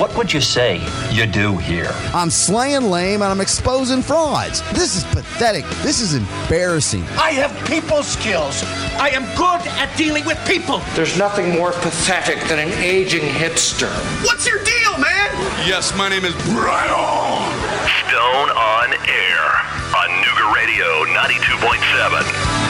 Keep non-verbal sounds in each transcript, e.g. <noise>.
What would you say you do here? I'm slaying lame and I'm exposing frauds. This is pathetic. This is embarrassing. I have people skills. I am good at dealing with people. There's nothing more pathetic than an aging hipster. What's your deal, man? Yes, my name is Brian. Stone on air on Nooga Radio 92.7.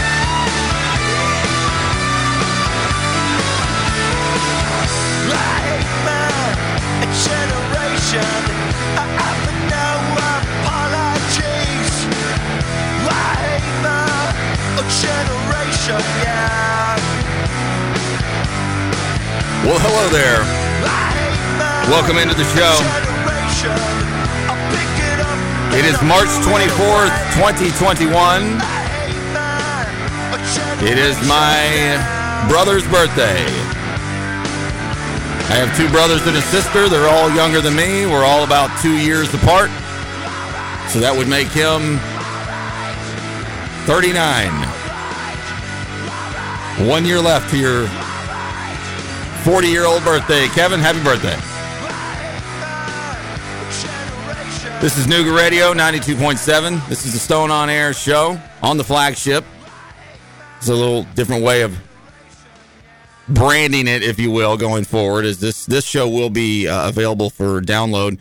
Well, hello there. Welcome into the show. It is March 24th, 2021. It is my brother's birthday. I have two brothers and a sister. They're all younger than me. We're all about two years apart. So that would make him 39. One year left to your 40 year old birthday. Kevin, happy birthday. This is Nooga Radio 92.7. This is the Stone on Air show on the flagship. It's a little different way of branding it, if you will, going forward. Is this this show will be uh, available for download.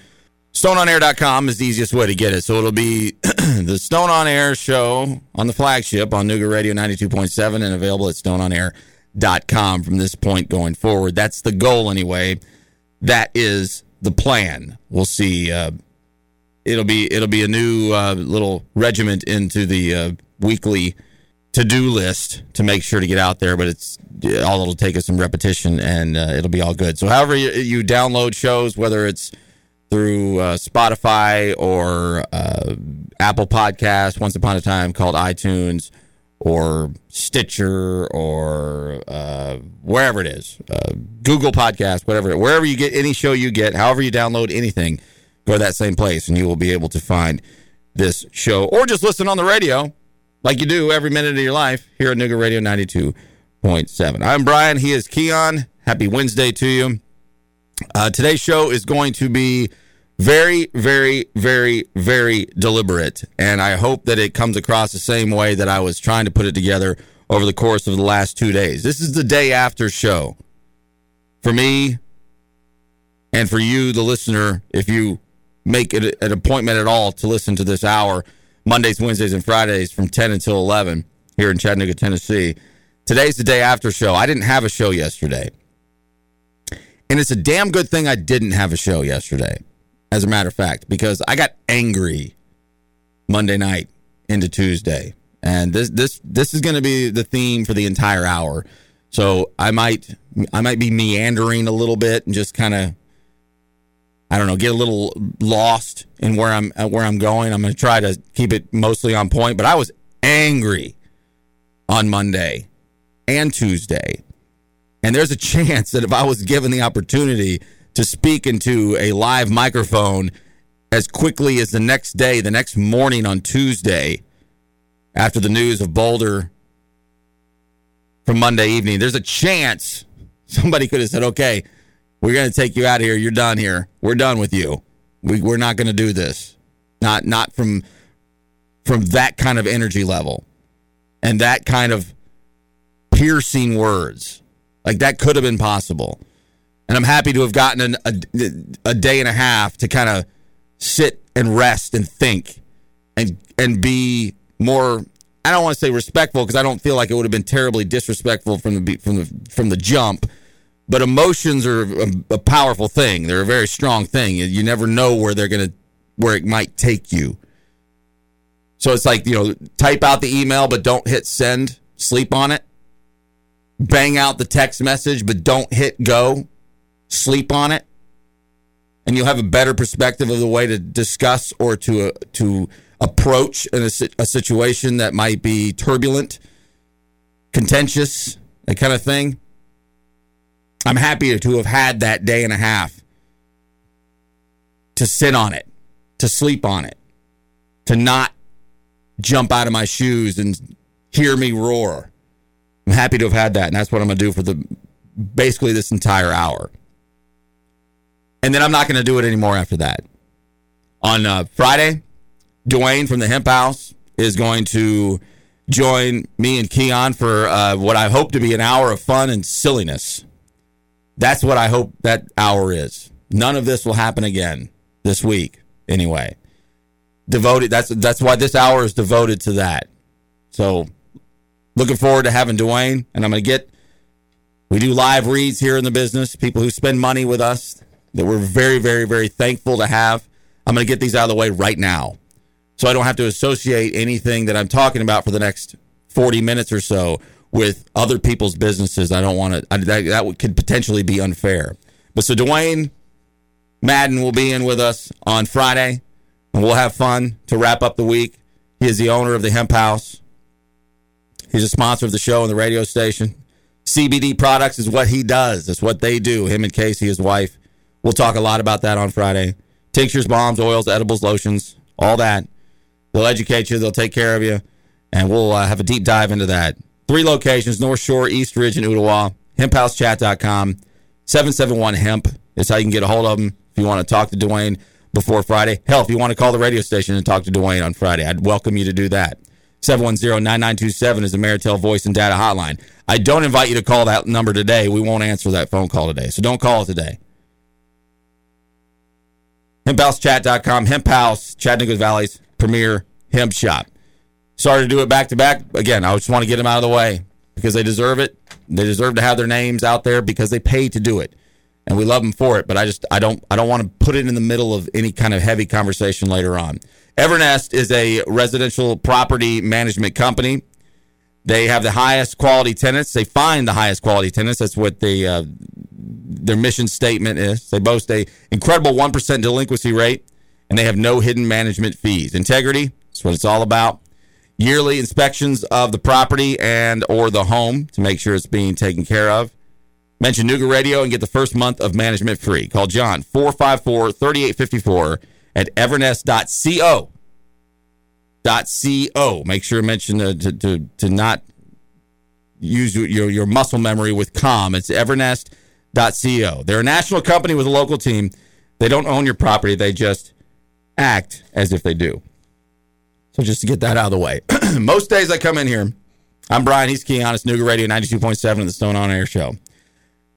StoneOnAir.com is the easiest way to get it. So it'll be <clears throat> the Stone on Air show on the flagship on Nooga Radio 92.7 and available at StoneOnAir.com from this point going forward. That's the goal, anyway. That is the plan. We'll see. Uh, it'll be it'll be a new uh, little regiment into the uh, weekly to do list to make sure to get out there. But it's all it'll take is some repetition, and uh, it'll be all good. So, however you, you download shows, whether it's through uh, Spotify or uh, Apple Podcasts, once upon a time called iTunes, or Stitcher, or uh, wherever it is, uh, Google Podcast, whatever, wherever you get any show you get, however you download anything, go to that same place, and you will be able to find this show, or just listen on the radio, like you do every minute of your life here at Nooga Radio ninety two point seven. I'm Brian. He is Keon. Happy Wednesday to you. Uh, today's show is going to be very, very, very, very deliberate. And I hope that it comes across the same way that I was trying to put it together over the course of the last two days. This is the day after show. For me and for you, the listener, if you make it an appointment at all to listen to this hour, Mondays, Wednesdays, and Fridays from 10 until 11 here in Chattanooga, Tennessee. Today's the day after show. I didn't have a show yesterday. And it's a damn good thing I didn't have a show yesterday, as a matter of fact, because I got angry Monday night into Tuesday. And this this this is going to be the theme for the entire hour. So I might I might be meandering a little bit and just kind of I don't know, get a little lost in where I'm uh, where I'm going. I'm going to try to keep it mostly on point, but I was angry on Monday and Tuesday and there's a <laughs> chance that if I was given the opportunity to speak into a live microphone as quickly as the next day, the next morning on Tuesday, after the news of Boulder from Monday evening, there's a chance somebody could have said, okay, we're going to take you out of here. You're done here. We're done with you. We, we're not going to do this. Not, not from, from that kind of energy level and that kind of piercing words. Like that could have been possible. And I'm happy to have gotten an, a, a day and a half to kind of sit and rest and think and and be more I don't want to say respectful because I don't feel like it would have been terribly disrespectful from the from the from the jump. But emotions are a, a powerful thing. They're a very strong thing. You never know where they're going to where it might take you. So it's like, you know, type out the email but don't hit send, sleep on it bang out the text message, but don't hit go, sleep on it, and you'll have a better perspective of the way to discuss or to uh, to approach a, a situation that might be turbulent, contentious, that kind of thing. I'm happy to have had that day and a half to sit on it, to sleep on it, to not jump out of my shoes and hear me roar I'm happy to have had that, and that's what I'm going to do for the basically this entire hour. And then I'm not going to do it anymore after that. On uh, Friday, Dwayne from the Hemp House is going to join me and Keon for uh, what I hope to be an hour of fun and silliness. That's what I hope that hour is. None of this will happen again this week, anyway. Devoted. That's that's why this hour is devoted to that. So, looking forward to having Dwayne, and I'm going to get. We do live reads here in the business. People who spend money with us that we're very, very, very thankful to have. I'm going to get these out of the way right now so I don't have to associate anything that I'm talking about for the next 40 minutes or so with other people's businesses. I don't want to, that, that could potentially be unfair. But so Dwayne Madden will be in with us on Friday, and we'll have fun to wrap up the week. He is the owner of the Hemp House. He's a sponsor of the show and the radio station. CBD products is what he does. That's what they do. Him and Casey, his wife. We'll talk a lot about that on Friday. Tinctures, bombs, oils, edibles, lotions, all that. They'll educate you. They'll take care of you, and we'll uh, have a deep dive into that. Three locations: North Shore, East Ridge, and Ooltewah. HempHouseChat.com. Seven seven one hemp is how you can get a hold of them if you want to talk to Dwayne before Friday. Hell, if you want to call the radio station and talk to Dwayne on Friday, I'd welcome you to do that. 710-9927 is the Maritel voice and data hotline. I don't invite you to call that number today. We won't answer that phone call today. So don't call it today. HempHouseChat.com, Hemp House, Chattanooga Valley's premier hemp shop. Sorry to do it back to back. Again, I just want to get them out of the way because they deserve it. They deserve to have their names out there because they pay to do it. And we love them for it, but I just I don't I don't want to put it in the middle of any kind of heavy conversation later on. Evernest is a residential property management company. They have the highest quality tenants. They find the highest quality tenants. That's what they uh, their mission statement is. They boast a incredible one percent delinquency rate and they have no hidden management fees. Integrity, that's what it's all about. Yearly inspections of the property and or the home to make sure it's being taken care of. Mention Nooga Radio and get the first month of management free. Call John 454-3854 at evernest.co. .co. Make sure to mention uh, to, to, to not use your, your muscle memory with com. It's evernest.co. They're a national company with a local team. They don't own your property. They just act as if they do. So just to get that out of the way. <clears throat> Most days I come in here, I'm Brian. He's Keon. It's Nooga Radio 92.7 of the Stone On Air Show.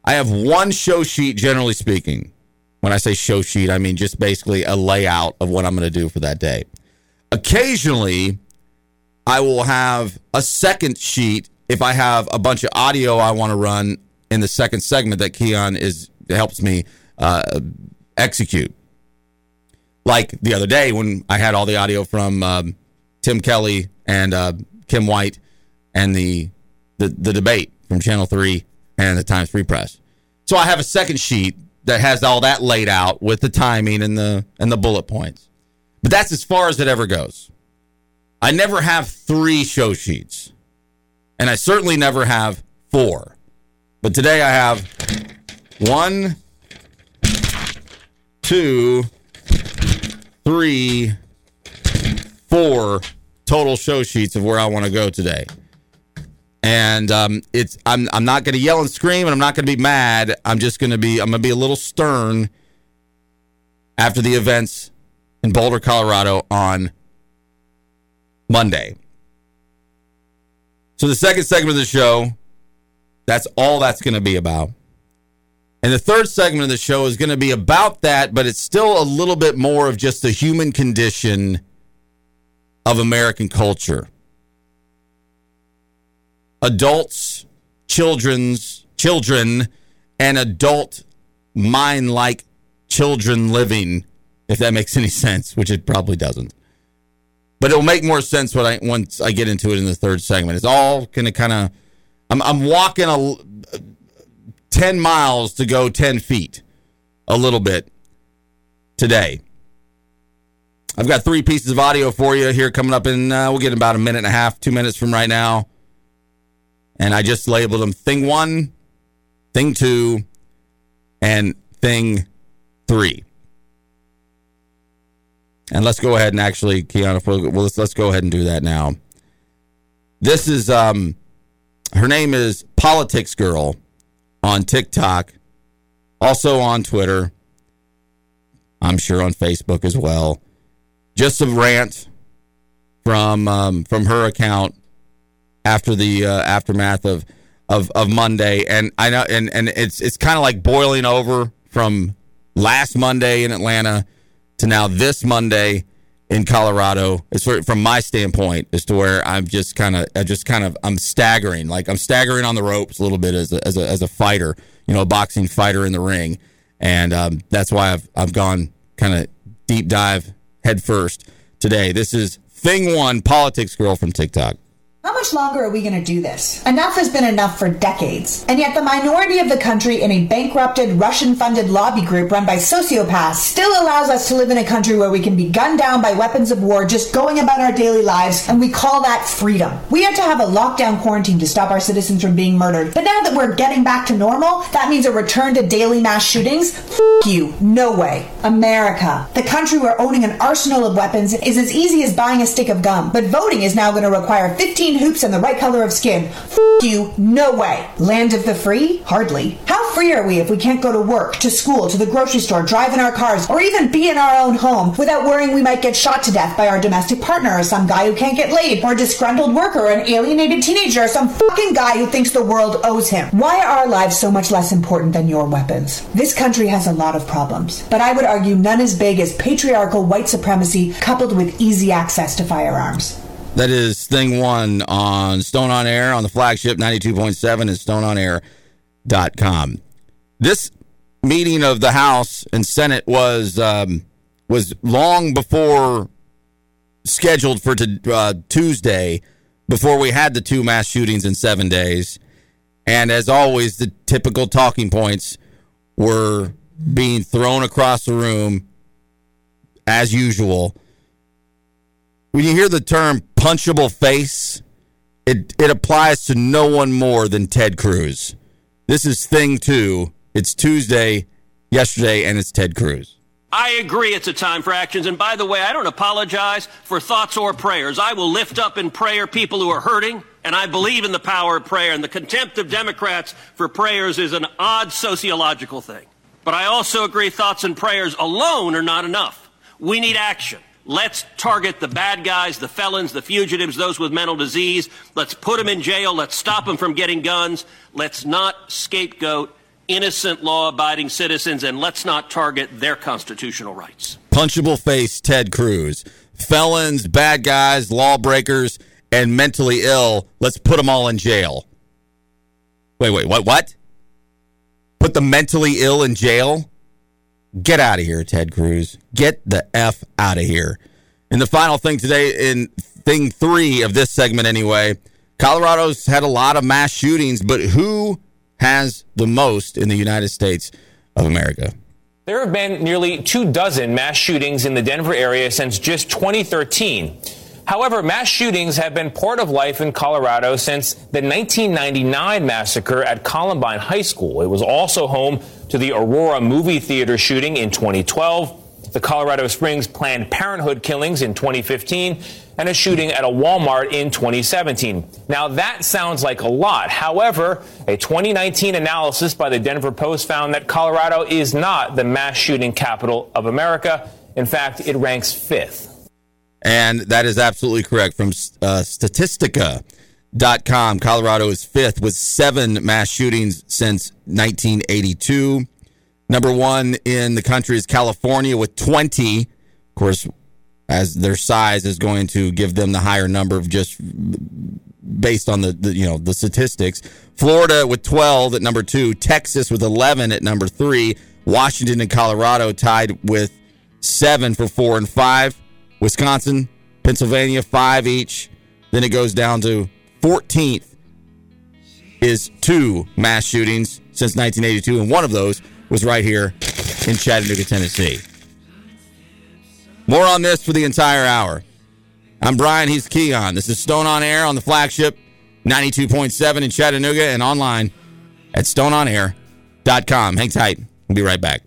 I have one show sheet, generally speaking. When I say show sheet, I mean just basically a layout of what I'm going to do for that day. Occasionally, I will have a second sheet if I have a bunch of audio I want to run in the second segment that Keon is helps me uh, execute like the other day when I had all the audio from um, Tim Kelly and uh, Kim White and the, the the debate from Channel Three and the Times Free Press. So I have a second sheet that has all that laid out with the timing and the and the bullet points. But that's as far as it ever goes. I never have three show sheets, and I certainly never have four. But today I have one, two three, four total show sheets of where I want to go today. And um, it's I'm I'm not going to yell and scream, and I'm not going to be mad. I'm just going to be I'm going to be a little stern after the events in Boulder, Colorado on Monday. So the second segment of the show, that's all that's going to be about. And the third segment of the show is going to be about that, but it's still a little bit more of just the human condition of American culture. Adults, children's children, and adult mind like children living, if that makes any sense, which it probably doesn't. But it'll make more sense when I once I get into it in the third segment. It's all to kind of I'm, I'm walking a 10 miles to go 10 feet a little bit today. I've got three pieces of audio for you here coming up in, uh, we'll get about a minute and a half, two minutes from right now. And I just labeled them thing one, thing two, and thing three. And let's go ahead and actually, Kiana, well, let's, let's go ahead and do that now. This is, um, her name is Politics Girl on TikTok, also on Twitter. I'm sure on Facebook as well. Just a rant from um, from her account after the uh, aftermath of, of of Monday, and I know, and and it's it's kind of like boiling over from last Monday in Atlanta to now this Monday in Colorado. It's for, from my standpoint as to where I'm just kind of, I just kind of, I'm staggering, like I'm staggering on the ropes a little bit as a, as a, as a fighter, you know, a boxing fighter in the ring, and um, that's why I've I've gone kind of deep dive head first today. This is thing one, politics girl from TikTok. How much longer are we going to do this? Enough has been enough for decades. And yet, the minority of the country in a bankrupted, Russian funded lobby group run by sociopaths still allows us to live in a country where we can be gunned down by weapons of war just going about our daily lives, and we call that freedom. We had to have a lockdown quarantine to stop our citizens from being murdered. But now that we're getting back to normal, that means a return to daily mass shootings? F you. No way. America, the country where owning an arsenal of weapons is as easy as buying a stick of gum. But voting is now going to require 15 hoops and the right color of skin. F you, no way. Land of the free? Hardly. How free are we if we can't go to work, to school, to the grocery store, drive in our cars, or even be in our own home without worrying we might get shot to death by our domestic partner or some guy who can't get laid, or a disgruntled worker, or an alienated teenager, or some fucking guy who thinks the world owes him? Why are our lives so much less important than your weapons? This country has a lot of problems, but I would argue none as big as patriarchal white supremacy coupled with easy access to firearms. That is thing one on Stone on Air on the flagship 92.7 and stoneonair.com. This meeting of the House and Senate was um, was long before scheduled for to, uh, Tuesday, before we had the two mass shootings in seven days. And as always, the typical talking points were being thrown across the room as usual when you hear the term punchable face, it it applies to no one more than Ted Cruz. This is thing two. It's Tuesday, yesterday, and it's Ted Cruz. I agree it's a time for actions. And by the way, I don't apologize for thoughts or prayers. I will lift up in prayer people who are hurting, and I believe in the power of prayer. And the contempt of Democrats for prayers is an odd sociological thing. But I also agree thoughts and prayers alone are not enough. We need action. Let's target the bad guys, the felons, the fugitives, those with mental disease. Let's put them in jail. Let's stop them from getting guns. Let's not scapegoat innocent law abiding citizens and let's not target their constitutional rights. Punchable face Ted Cruz. Felons, bad guys, lawbreakers, and mentally ill. Let's put them all in jail. Wait, wait, what? What? Put the mentally ill in jail? Get out of here, Ted Cruz. Get the F out of here. And the final thing today, in thing three of this segment anyway, Colorado's had a lot of mass shootings, but who has the most in the United States of America? There have been nearly two dozen mass shootings in the Denver area since just 2013. However, mass shootings have been part of life in Colorado since the 1999 massacre at Columbine High School. It was also home to the Aurora movie theater shooting in 2012, the Colorado Springs Planned Parenthood killings in 2015, and a shooting at a Walmart in 2017. Now, that sounds like a lot. However, a 2019 analysis by the Denver Post found that Colorado is not the mass shooting capital of America. In fact, it ranks fifth. And that is absolutely correct. From uh, Statistica.com, Colorado is fifth with seven mass shootings since 1982. Number one in the country is California with 20. Of course, as their size is going to give them the higher number of just based on the, the, you know the statistics. Florida with 12 at number 2, Texas with 11 at number 3, Washington and Colorado tied with 7 for 4 and 5. Wisconsin, Pennsylvania, five each. Then it goes down to 14th is two mass shootings since 1982, and one of those was right here in Chattanooga, Tennessee. More on this for the entire hour. I'm Brian. He's Keon. This is Stone on Air on the flagship 92.7 in Chattanooga and online at stoneonair.com. Hang tight. We'll be right back.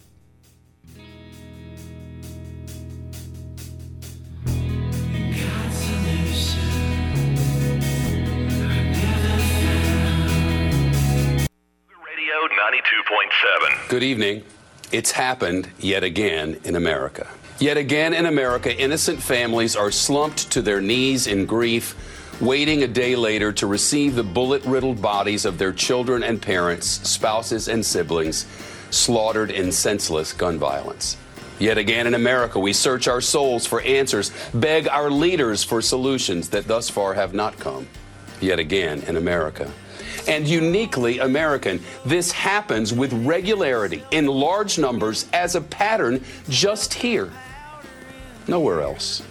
Radio 92.7. Good evening. It's happened yet again in America. Yet again in America, innocent families are slumped to their knees in grief, waiting a day later to receive the bullet riddled bodies of their children and parents, spouses and siblings slaughtered in senseless gun violence. Yet again in America, we search our souls for answers, beg our leaders for solutions that thus far have not come. Yet again in America. And uniquely American, this happens with regularity in large numbers as a pattern just here, nowhere else.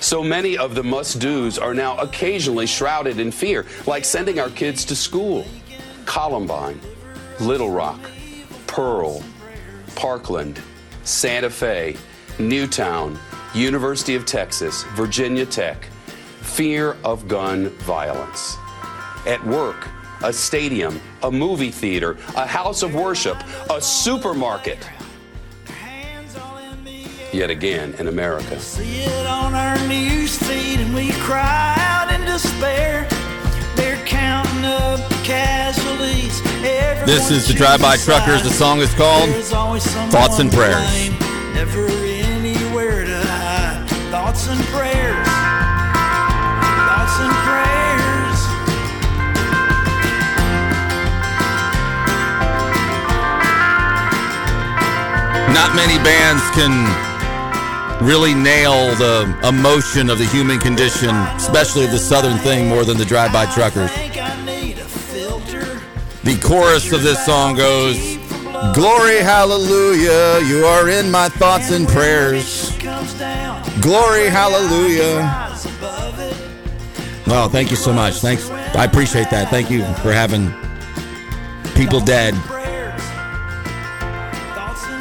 So many of the must do's are now occasionally shrouded in fear, like sending our kids to school. Columbine, Little Rock, Pearl, Parkland, Santa Fe, Newtown, University of Texas, Virginia Tech. Fear of gun violence. At work, a stadium, a movie theater, a house of worship, a supermarket. Yet again in America. See it on our news feed and we cry out in despair. They're counting up the casualties. This is the Drive By Truckers. The song is called Thoughts and Prayers. Never anywhere to hide. Thoughts and prayers. Not many bands can really nail the emotion of the human condition, especially the southern thing, more than the Drive By Truckers. The chorus of this song goes, Glory, hallelujah, you are in my thoughts and prayers. Glory, hallelujah. Well, thank you so much. Thanks. I appreciate that. Thank you for having people dead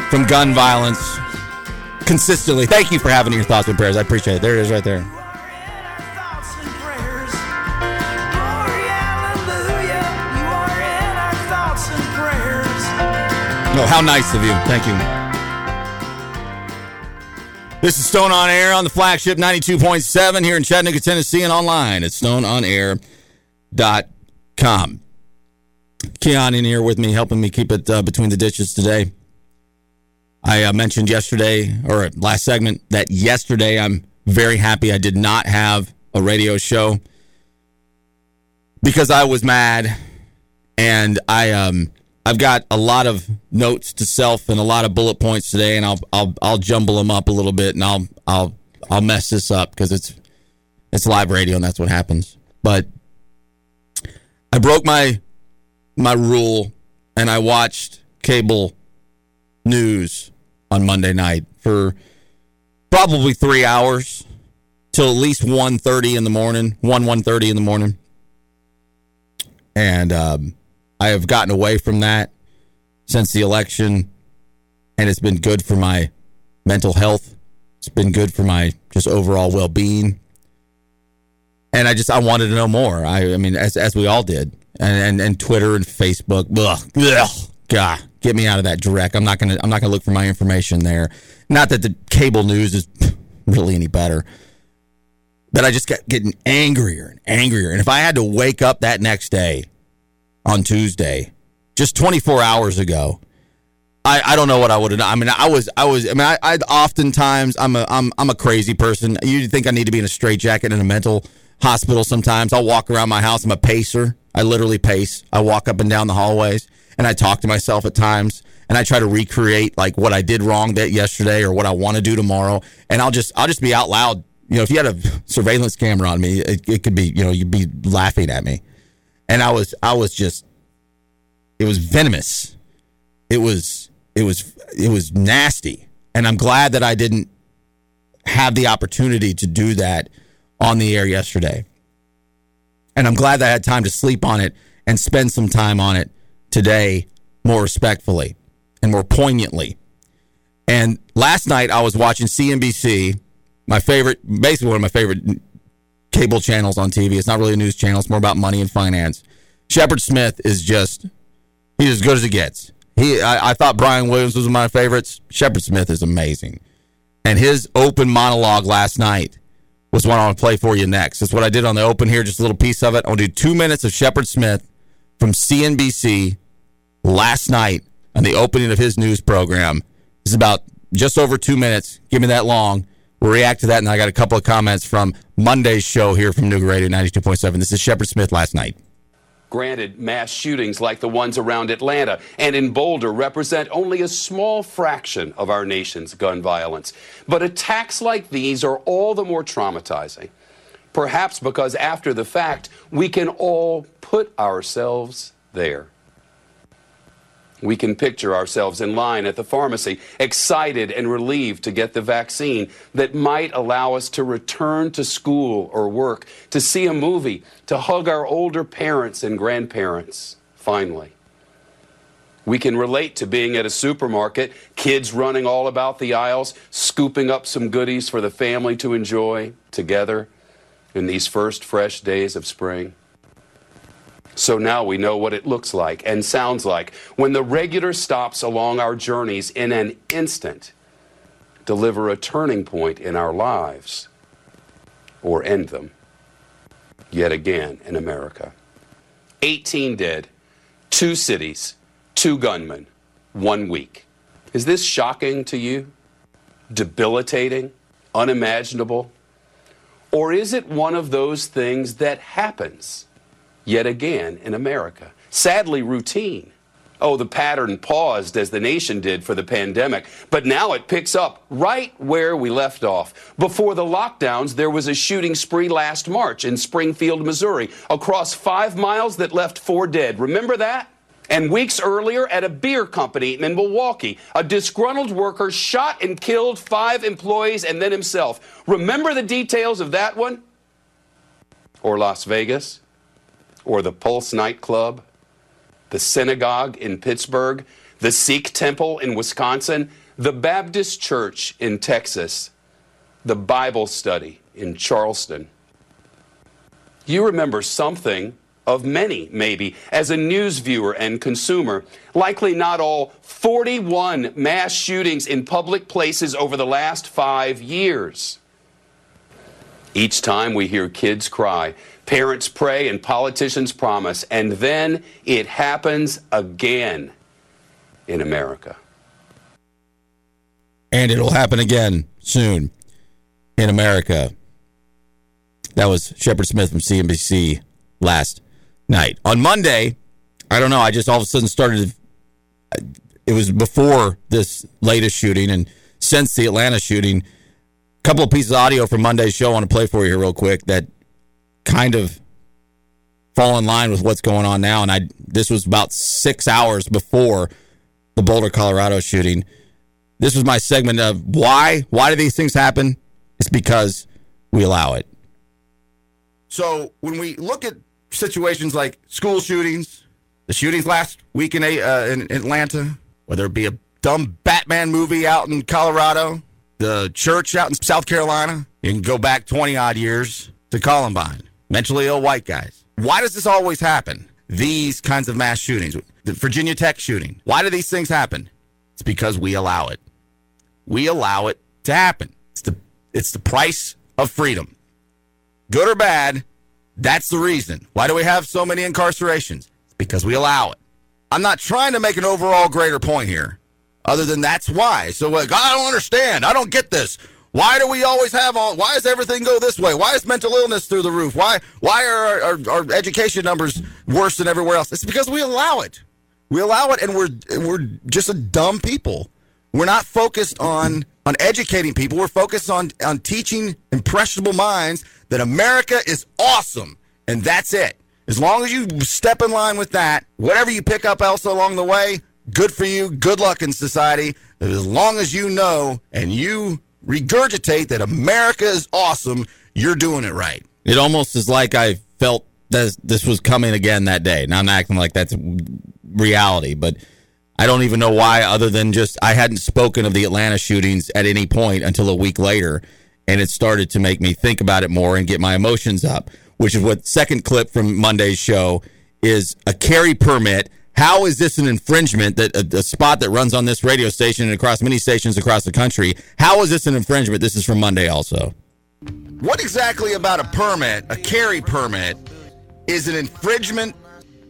from gun violence consistently. Thank you for having your thoughts and prayers. I appreciate it. There it is right there. No, how nice of you. Thank you. This is Stone on Air on the flagship 92.7 here in Chattanooga, Tennessee, and online at stoneonair.com. Keon in here with me, helping me keep it uh, between the ditches today. I uh, mentioned yesterday, or last segment, that yesterday I'm very happy I did not have a radio show because I was mad and I um I've got a lot of notes to self and a lot of bullet points today, and I'll I'll I'll jumble them up a little bit, and I'll I'll I'll mess this up because it's it's live radio and that's what happens. But I broke my my rule and I watched cable news on Monday night for probably three hours till at least 1.30 in the morning 1 1.30 in the morning. And um, i have gotten away from that since the election and it's been good for my mental health. It's been good for my just overall well-being. And i just i wanted to know more. I, I mean as, as we all did. And, and, and twitter and facebook ugh, god get me out of that direct i'm not gonna i'm not gonna look for my information there not that the cable news is <laughs> really any better but i just kept getting angrier and angrier and if i had to wake up that next day on tuesday just 24 hours ago I, I don't know what I would have done. I mean, I was, I was, I mean, I, I oftentimes, I'm a, I'm, I'm a crazy person. You think I need to be in a straitjacket in a mental hospital sometimes. I'll walk around my house. I'm a pacer. I literally pace. I walk up and down the hallways and I talk to myself at times and I try to recreate like what I did wrong that yesterday or what I want to do tomorrow. And I'll just, I'll just be out loud. You know, if you had a surveillance camera on me, it, it could be, you know, you'd be laughing at me. And I was, I was just, it was venomous. It was, it was, it was nasty. And I'm glad that I didn't have the opportunity to do that on the air yesterday. And I'm glad that I had time to sleep on it and spend some time on it today more respectfully and more poignantly. And last night I was watching CNBC, my favorite, basically one of my favorite cable channels on TV. It's not really a news channel, it's more about money and finance. Shepard Smith is just, he's as good as it gets. He, I, I thought Brian Williams was one of my favorites. Shepard Smith is amazing. And his open monologue last night was what I want to play for you next. It's what I did on the open here, just a little piece of it. I'll do two minutes of Shepard Smith from CNBC last night on the opening of his news program. It's about just over two minutes. Give me that long. We'll react to that, and I got a couple of comments from Monday's show here from Nooga Radio 92.7. This is Shepard Smith last night. Granted, mass shootings like the ones around Atlanta and in Boulder represent only a small fraction of our nation's gun violence. But attacks like these are all the more traumatizing. Perhaps because after the fact, we can all put ourselves there. We can picture ourselves in line at the pharmacy, excited and relieved to get the vaccine that might allow us to return to school or work, to see a movie, to hug our older parents and grandparents, finally. We can relate to being at a supermarket, kids running all about the aisles, scooping up some goodies for the family to enjoy together in these first fresh days of spring. So now we know what it looks like and sounds like when the regular stops along our journeys in an instant deliver a turning point in our lives or end them yet again in America. 18 dead, two cities, two gunmen, one week. Is this shocking to you? Debilitating? Unimaginable? Or is it one of those things that happens? yet again in America. Sadly, routine. Oh, the pattern paused as the nation did for the pandemic, but now it picks up right where we left off. Before the lockdowns, there was a shooting spree last March in Springfield, Missouri, across five miles that left four dead. Remember that? And weeks earlier, at a beer company in Milwaukee, a disgruntled worker shot and killed five employees and then himself. Remember the details of that one? Or Las Vegas? or the Pulse nightclub, the synagogue in Pittsburgh, the Sikh temple in Wisconsin, the Baptist church in Texas, the Bible study in Charleston. You remember something of many, maybe, as a news viewer and consumer. Likely not all 41 mass shootings in public places over the last five years. Each time we hear kids cry, Parents pray and politicians promise, and then it happens again in America. And it'll happen again soon in America. That was Shepard Smith from CNBC last night. On Monday, I don't know, I just all of a sudden started. It was before this latest shooting and since the Atlanta shooting. A couple of pieces of audio from Monday's show I want to play for you here, real quick, that kind of fall in line with what's going on now. And I this was about six hours before the Boulder, Colorado shooting. This was my segment of why why do these things happen? It's because we allow it. So when we look at situations like school shootings, the shootings last week in, uh, in Atlanta, whether it be a dumb Batman movie out in Colorado, the church out in South Carolina, you can go back 20 odd years to Columbine mentally ill white guys. Why does this always happen? These kinds of mass shootings, the Virginia Tech shooting. Why do these things happen? It's because we allow it. We allow it to happen. It's the it's the price of freedom. Good or bad, that's the reason. Why do we have so many incarcerations? Because we allow it. I'm not trying to make an overall greater point here, other than that's why. So uh, like, I don't understand. I don't get this. Why do we always have all? Why does everything go this way? Why is mental illness through the roof? Why why are our, our, our education numbers worse than everywhere else? It's because we allow it. We allow it, and we're we're just a dumb people. We're not focused on on educating people. We're focused on on teaching impressionable minds that America is awesome, and that's it. As long as you step in line with that, whatever you pick up else along the way, good for you. Good luck in society. As long as you know and you regurgitate that America is awesome, you're doing it right. It almost is like I felt that this was coming again that day. Now I'm acting like that's reality, but I don't even know why, other than just I hadn't spoken of the Atlanta shootings at any point until a week later, and it started to make me think about it more and get my emotions up. Which is what second clip from Monday's show is a carry permit how is this an infringement that a, a, spot that runs on this radio station and across many stations across the country? How is this an infringement? This is from Monday also. What exactly about a permit, a carry permit, is an infringement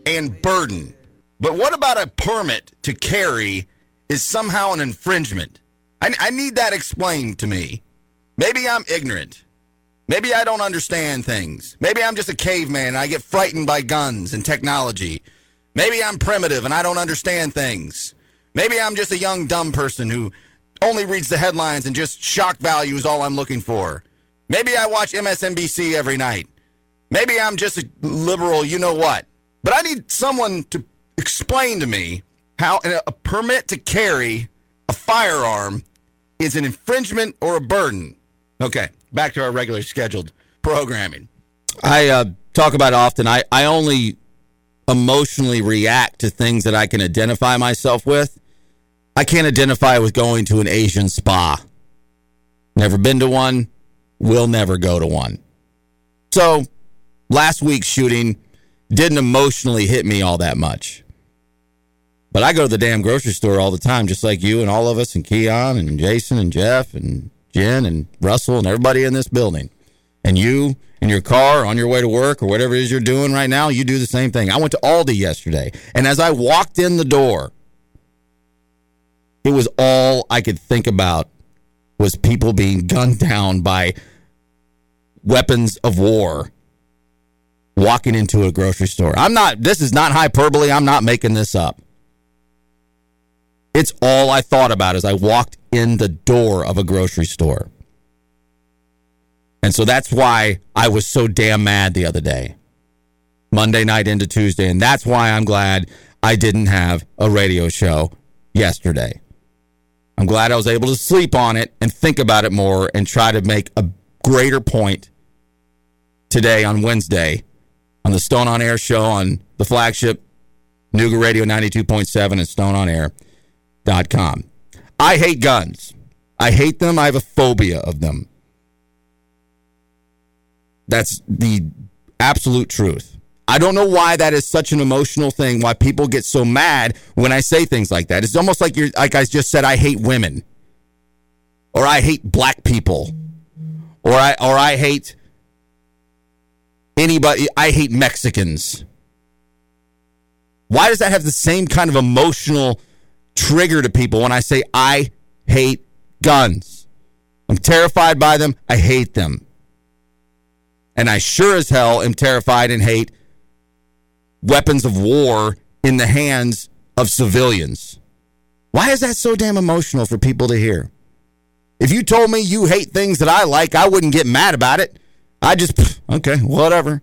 and burden? But what about a permit to carry is somehow an infringement? I, I need that explained to me. Maybe I'm ignorant. Maybe I don't understand things. Maybe I'm just a caveman and I get frightened by guns and technology. Maybe I'm primitive and I don't understand things. Maybe I'm just a young, dumb person who only reads the headlines and just shock value is all I'm looking for. Maybe I watch MSNBC every night. Maybe I'm just a liberal, you know what. But I need someone to explain to me how a permit to carry a firearm is an infringement or a burden. Okay, back to our regular scheduled programming. I uh, talk about it often. I, I only emotionally react to things that I can identify myself with. I can't identify with going to an Asian spa. Never been to one, will never go to one. So, last week's shooting didn't emotionally hit me all that much. But I go to the damn grocery store all the time, just like you and all of us, and Keon and Jason and Jeff and Jen and Russell and everybody in this building. And you in your car on your way to work or whatever it is you're doing right now, you do the same thing. I went to Aldi yesterday, and as I walked in the door, it was all I could think about was people being gunned down by weapons of war walking into a grocery store. I'm not, this is not hyperbole. I'm not making this up. It's all I thought about as I walked in the door of a grocery store. And so that's why I was so damn mad the other day. Monday night into Tuesday. And that's why I'm glad I didn't have a radio show yesterday. I'm glad I was able to sleep on it and think about it more and try to make a greater point today on Wednesday on the Stone on Air show on the flagship Nooga Radio 92.7 and stoneonair.com. I hate guns. I hate them. I have a phobia of them. That's the absolute truth. I don't know why that is such an emotional thing, why people get so mad when I say things like that. It's almost like you're like I just said I hate women. Or I hate black people. Or I or I hate anybody I hate Mexicans. Why does that have the same kind of emotional trigger to people when I say I hate guns? I'm terrified by them. I hate them. And I sure as hell am terrified and hate weapons of war in the hands of civilians. Why is that so damn emotional for people to hear? If you told me you hate things that I like, I wouldn't get mad about it. I just, okay, whatever.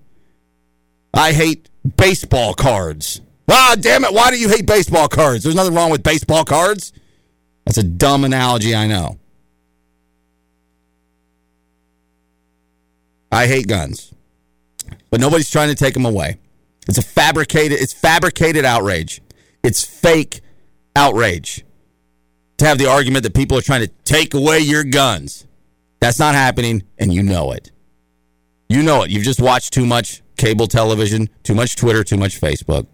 I hate baseball cards. Ah, damn it. Why do you hate baseball cards? There's nothing wrong with baseball cards. That's a dumb analogy, I know. I hate guns, but nobody's trying to take them away. It's a fabricated, it's fabricated outrage. It's fake outrage to have the argument that people are trying to take away your guns. That's not happening, and you know it. You know it. You've just watched too much cable television, too much Twitter, too much Facebook.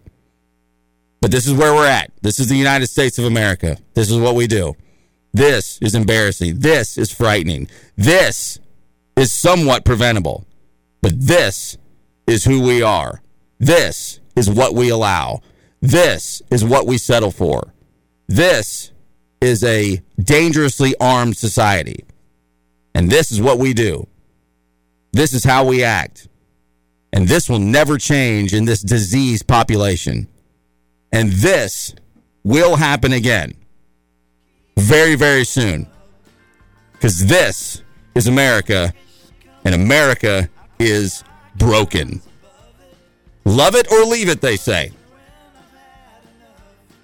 But this is where we're at. This is the United States of America. This is what we do. This is embarrassing. This is frightening. This is somewhat preventable. But this is who we are. This is what we allow. This is what we settle for. This is a dangerously armed society. And this is what we do. This is how we act. And this will never change in this diseased population. And this will happen again very, very soon. Because this is America, and America is broken. Love it or leave it, they say.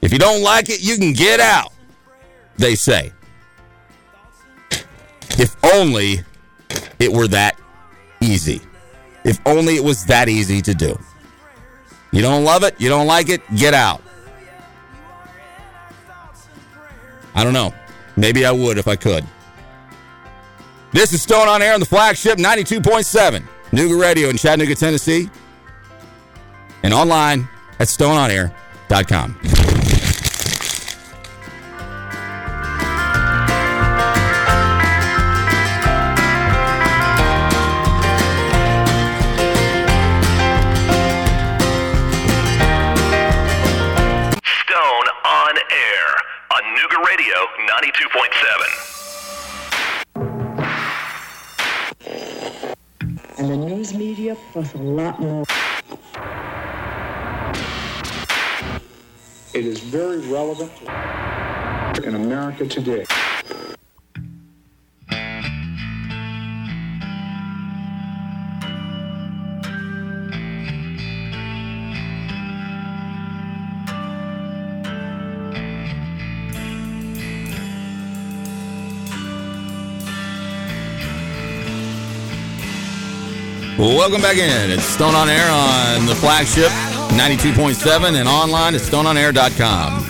If you don't like it, you can get out, they say. If only it were that easy. If only it was that easy to do. You don't love it, you don't like it, get out. I don't know. Maybe I would if I could. This is Stone on Air on the flagship 92.7, Nooga Radio in Chattanooga, Tennessee and online at stoneonair.com. 92.7. And the news media plus a lot more. It is very relevant in America today. Welcome back in. It's Stone on Air on the flagship 92.7 and online at stoneonair.com.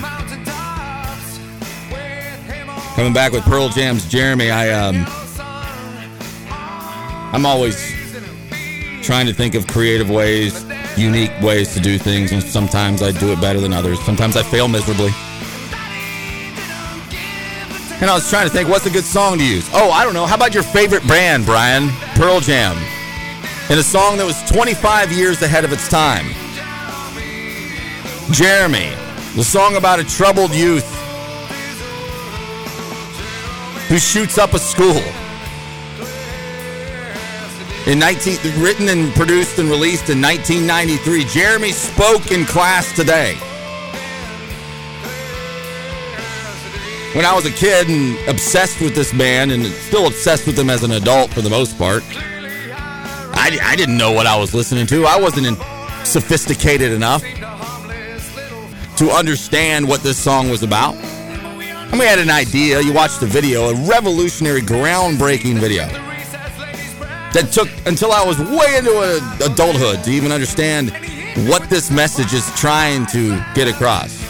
Coming back with Pearl Jam's Jeremy. I um I'm always trying to think of creative ways, unique ways to do things, and sometimes I do it better than others. Sometimes I fail miserably. And I was trying to think, what's a good song to use? Oh, I don't know. How about your favorite band, Brian? Pearl Jam in a song that was 25 years ahead of its time. Jeremy, the song about a troubled youth who shoots up a school. In 19, written and produced and released in 1993, Jeremy spoke in class today. When I was a kid and obsessed with this band, and still obsessed with them as an adult for the most part, I, I didn't know what I was listening to. I wasn't in, sophisticated enough to understand what this song was about. I mean, I had an idea. You watched the video, a revolutionary, groundbreaking video that took until I was way into a, adulthood to even understand what this message is trying to get across.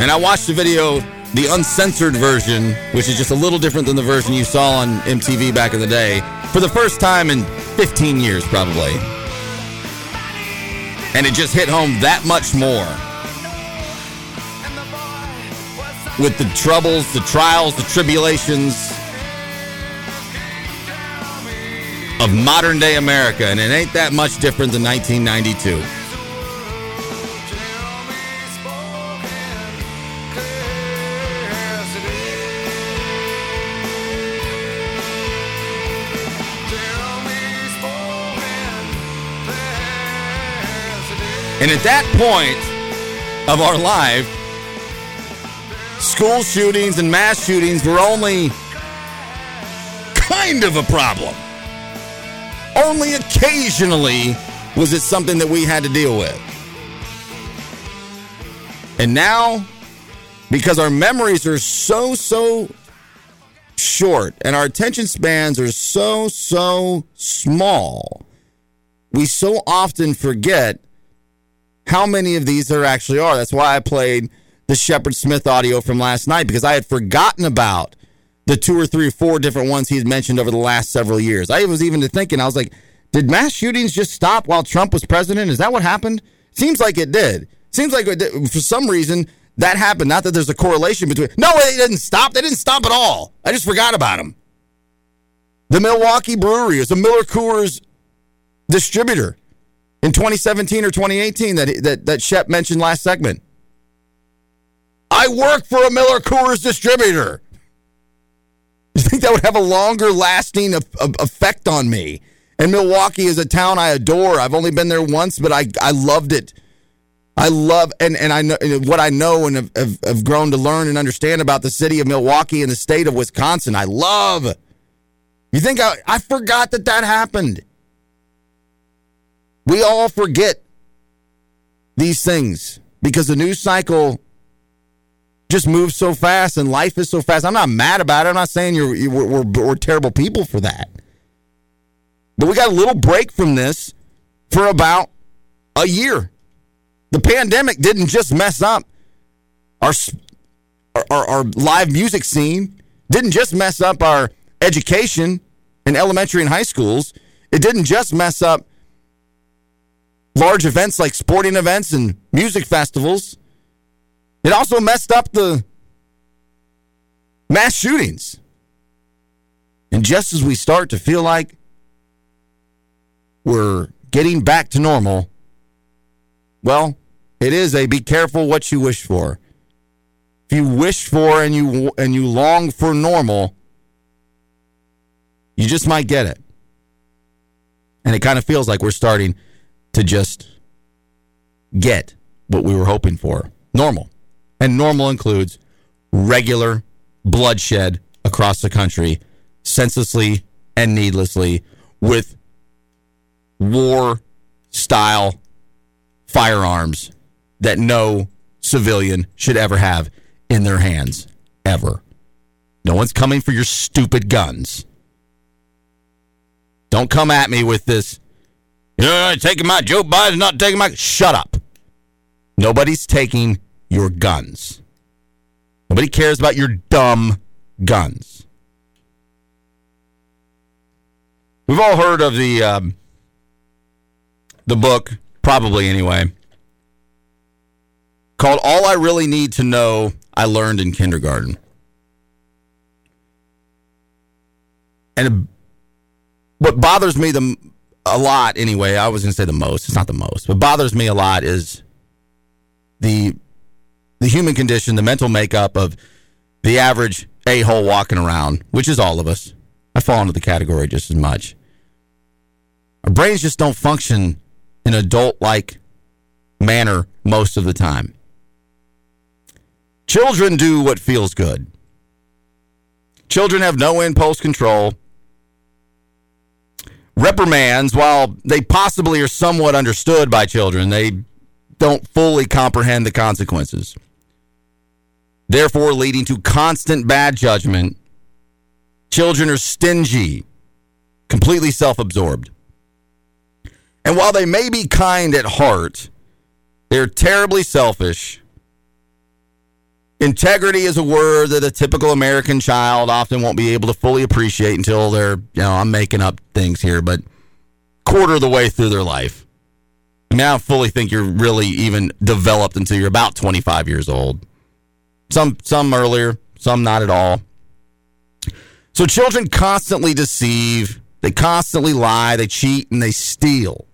And I watched the video the uncensored version, which is just a little different than the version you saw on MTV back in the day, for the first time in 15 years, probably. And it just hit home that much more. With the troubles, the trials, the tribulations of modern day America, and it ain't that much different than 1992. And at that point of our life, school shootings and mass shootings were only kind of a problem. Only occasionally was it something that we had to deal with. And now, because our memories are so, so short and our attention spans are so, so small, we so often forget how many of these there actually are. That's why I played the Shepard Smith audio from last night because I had forgotten about the two or three or four different ones he's mentioned over the last several years. I was even thinking, I was like, did mass shootings just stop while Trump was president? Is that what happened? Seems like it did. Seems like for some reason that happened. Not that there's a correlation between. No, they didn't stop. They didn't stop at all. I just forgot about them. The Milwaukee Brewery is a Miller Coors distributor in 2017 or 2018 that that that Shep mentioned last segment. I work for a Miller Coors distributor. You think that would have a longer lasting effect on me? And Milwaukee is a town I adore. I've only been there once, but I I loved it. I love and and I know what I know and have, have, have grown to learn and understand about the city of Milwaukee and the state of Wisconsin. I love. You think I I forgot that that happened? We all forget these things because the news cycle just moves so fast and life is so fast. I'm not mad about it. I'm not saying you're, you we're, we're, we're terrible people for that. But we got a little break from this for about a year. The pandemic didn't just mess up our, our, our live music scene, didn't just mess up our education in elementary and high schools. It didn't just mess up large events like sporting events and music festivals. It also messed up the mass shootings. And just as we start to feel like we're getting back to normal, well, It is a be careful what you wish for. If you wish for and you and you long for normal, you just might get it. And it kind of feels like we're starting to just get what we were hoping for. Normal. And normal includes regular bloodshed across the country, senselessly and needlessly, with war style firearms that no civilian should ever have in their hands, ever. No one's coming for your stupid guns. Don't come at me with this. You know, taking my Joe Biden's not taking my. Shut up. Nobody's taking your guns. Nobody cares about your dumb guns. We've all heard of the um, the book, probably anyway, called "All I Really Need to Know I Learned in Kindergarten." And what bothers me the a lot anyway, I was going to say the most. It's not the most. What bothers me a lot is the the human condition, the mental makeup of the average a hole walking around, which is all of us. I fall into the category just as much. Our brains just don't function in adult like manner most of the time. Children do what feels good. Children have no impulse control. Reprimands, while they possibly are somewhat understood by children, they don't fully comprehend the consequences, therefore, leading to constant bad judgment. Children are stingy, completely self absorbed. And while they may be kind at heart, they're terribly selfish. Integrity is a word that a typical American child often won't be able to fully appreciate until they're, you know, I'm making up things here, but quarter of the way through their life. I mean, I don't fully think you're really even developed until you're about 25 years old. Some some earlier, some not at all. So children constantly deceive, they constantly lie, they cheat, and they steal.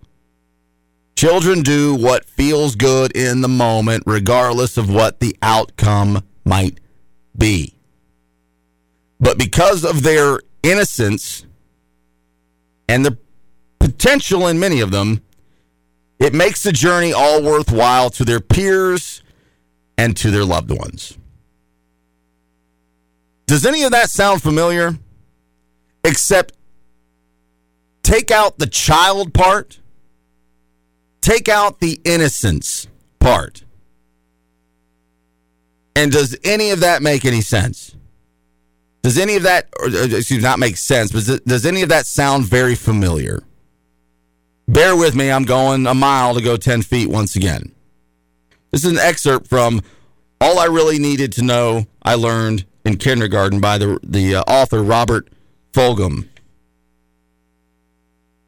Children do what feels good in the moment, regardless of what the outcome might be. But because of their innocence and the potential in many of them, it makes the journey all worthwhile to their peers and to their loved ones. Does any of that sound familiar? Except take out the child part take out the innocence part. And does any of that make any sense? Does any of that, or, excuse not make sense, but does any of that sound very familiar? Bear with me, I'm going a mile to go 10 feet once again. This is an excerpt from All I Really Needed to Know I Learned in Kindergarten by the, the uh, author Robert Fulghum.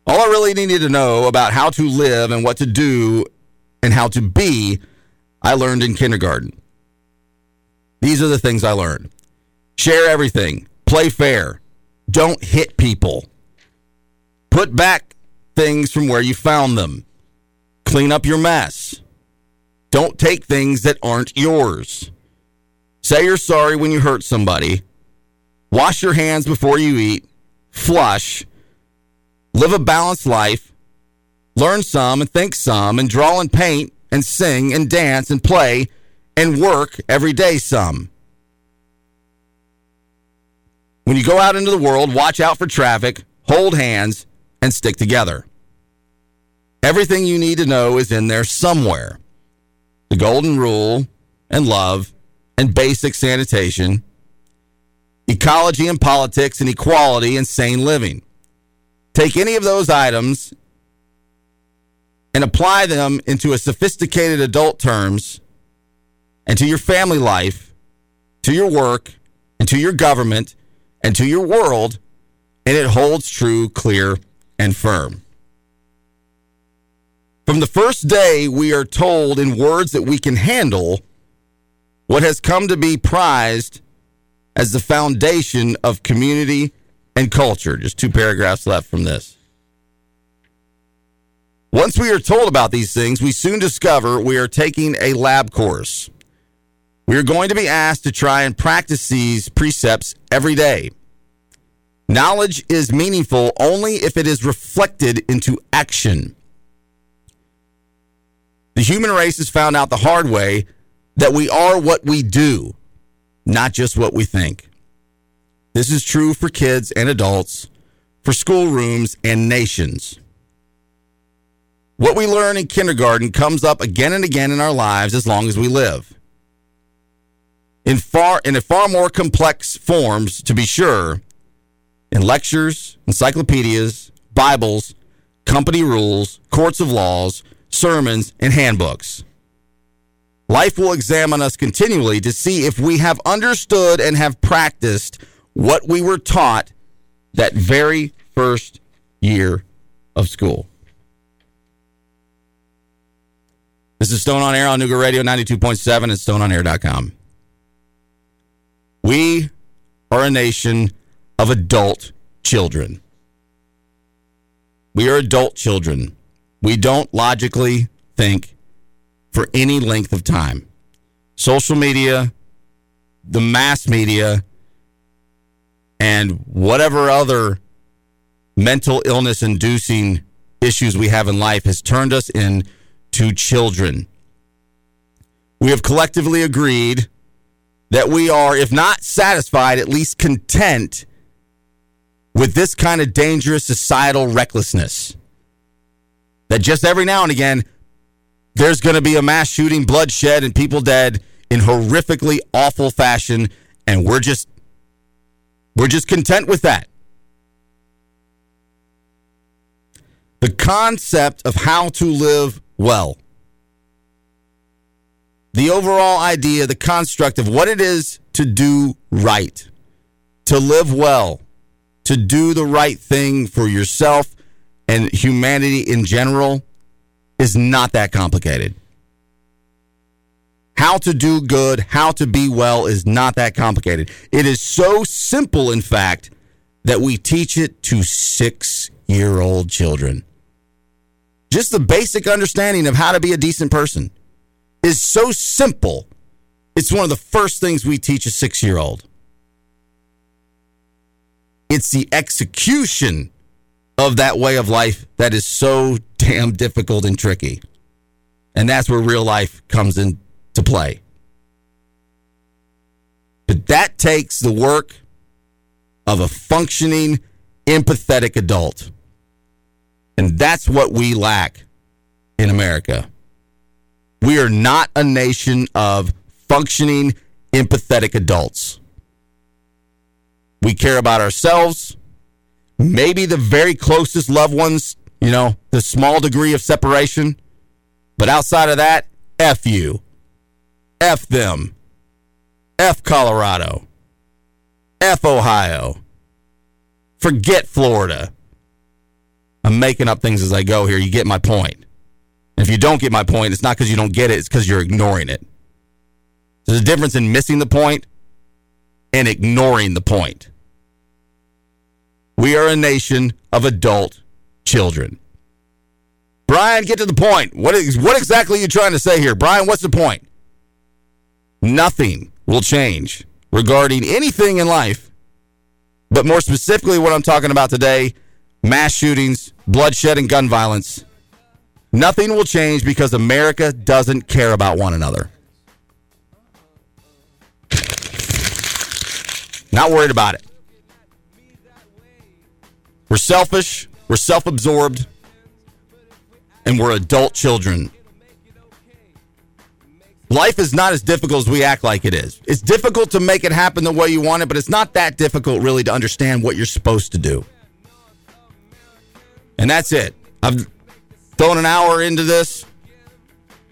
All I really needed to know about how to live and what to do and how to be, I learned in kindergarten. These are the things I learned. Share everything, play fair, don't hit people, put back things from where you found them, clean up your mess, don't take things that aren't yours, say you're sorry when you hurt somebody, wash your hands before you eat, flush live a balanced life, learn some and think some, and draw and paint and sing and dance and play and work every day some. When you go out into the world, watch out for traffic, hold hands, and stick together. Everything you need to know is in there somewhere. The golden rule and love and basic sanitation, ecology and politics and equality and sane living. Take any of those items and apply them into a sophisticated adult terms and to your family life, to your work, and to your government, and to your world, and it holds true, clear, and firm. From the first day, we are told in words that we can handle what has come to be prized as the foundation of community and culture. Just two paragraphs left from this. Once we are told about these things, we soon discover we are taking a lab course. We are going to be asked to try and practice these precepts every day. Knowledge is meaningful only if it is reflected into action. The human race has found out the hard way that we are what we do, not just what we think. This is true for kids and adults, for schoolrooms and nations. What we learn in kindergarten comes up again and again in our lives as long as we live. In far in far more complex forms, to be sure, in lectures, encyclopedias, Bibles, company rules, courts of laws, sermons, and handbooks. Life will examine us continually to see if we have understood and have practiced what we were taught that very first year of school. This is Stone on Air on Nooga Radio 92.7 and stoneonair.com. We are a nation of adult children. We are adult children. We don't logically think for any length of time. Social media, the mass media, and whatever other mental illness inducing issues we have in life has turned us into children. We have collectively agreed that we are, if not satisfied, at least content with this kind of dangerous societal recklessness. That just every now and again, there's going to be a mass shooting, bloodshed, and people dead in horrifically awful fashion, and we're just we're just content with that. The concept of how to live well. The overall idea, the construct of what it is to do right, to live well, to do the right thing for yourself and humanity in general is not that complicated. How to do good, how to be well is not that complicated. It is so simple, in fact, that we teach it to six year old children. Just the basic understanding of how to be a decent person is so simple. It's one of the first things we teach a six year old. It's the execution of that way of life that is so damn difficult and tricky. And that's where real life comes into play. But that takes the work of a functioning, empathetic adult. And that's what we lack in America. We are not a nation of functioning, empathetic adults. We care about ourselves, maybe the very closest loved ones, you know, the small degree of separation. But outside of that, F you. F them. F Colorado. F Ohio. Forget Florida. I'm making up things as I go here. You get my point. if you don't get my point, it's not because you don't get it, it's because you're ignoring it. There's a difference in missing the point and ignoring the point. We are a nation of adult children. Brian, get to the point. What is what exactly are you trying to say here? Brian, what's the point? Nothing will change regarding anything in life. But more specifically what I'm talking about today, mass shootings, bloodshed and gun violence. Nothing will change because America doesn't care about one another. Not worried about it. We're selfish, we're self absorbed, and we're adult children. Life is not as difficult as we act like it is. It's difficult to make it happen the way you want it, but it's not that difficult really to understand what you're supposed to do. And that's it. I've thrown an hour into this.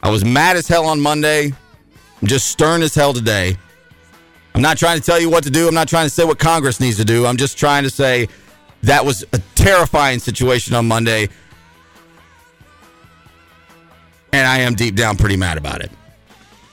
I was mad as hell on Monday. I'm just stern as hell today. I'm not trying to tell you what to do. I'm not trying to say what Congress needs to do. I'm just trying to say that was a terrifying situation on Monday. And I am deep down pretty mad about it.